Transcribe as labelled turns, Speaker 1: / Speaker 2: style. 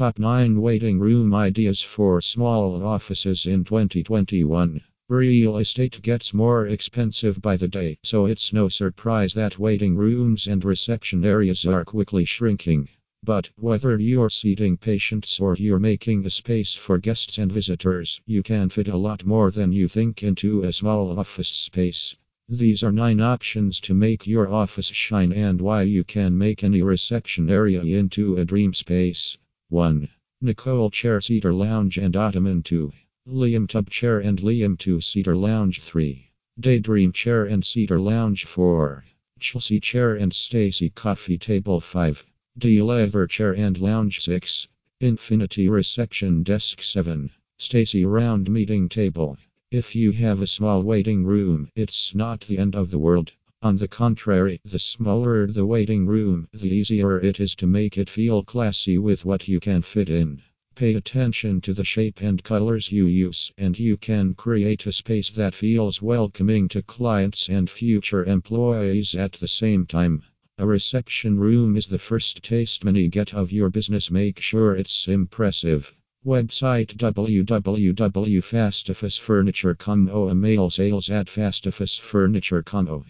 Speaker 1: Top 9 Waiting Room Ideas for Small Offices in 2021. Real estate gets more expensive by the day, so it's no surprise that waiting rooms and reception areas are quickly shrinking. But whether you're seating patients or you're making a space for guests and visitors, you can fit a lot more than you think into a small office space. These are nine options to make your office shine and why you can make any reception area into a dream space. 1. Nicole Chair Seater Lounge and Ottoman 2. Liam Tub Chair and Liam 2 Seater Lounge 3. Daydream Chair and Seater Lounge 4. Chelsea Chair and Stacy Coffee Table 5. D Leather Chair and Lounge 6. Infinity Reception Desk 7. Stacy Round Meeting Table. If you have a small waiting room, it's not the end of the world. On the contrary, the smaller the waiting room, the easier it is to make it feel classy with what you can fit in. Pay attention to the shape and colors you use, and you can create a space that feels welcoming to clients and future employees at the same time. A reception room is the first taste many get of your business. Make sure it's impressive. Website www.fastofficefurniture.com or oh, mail sales at fastofficefurniture.com.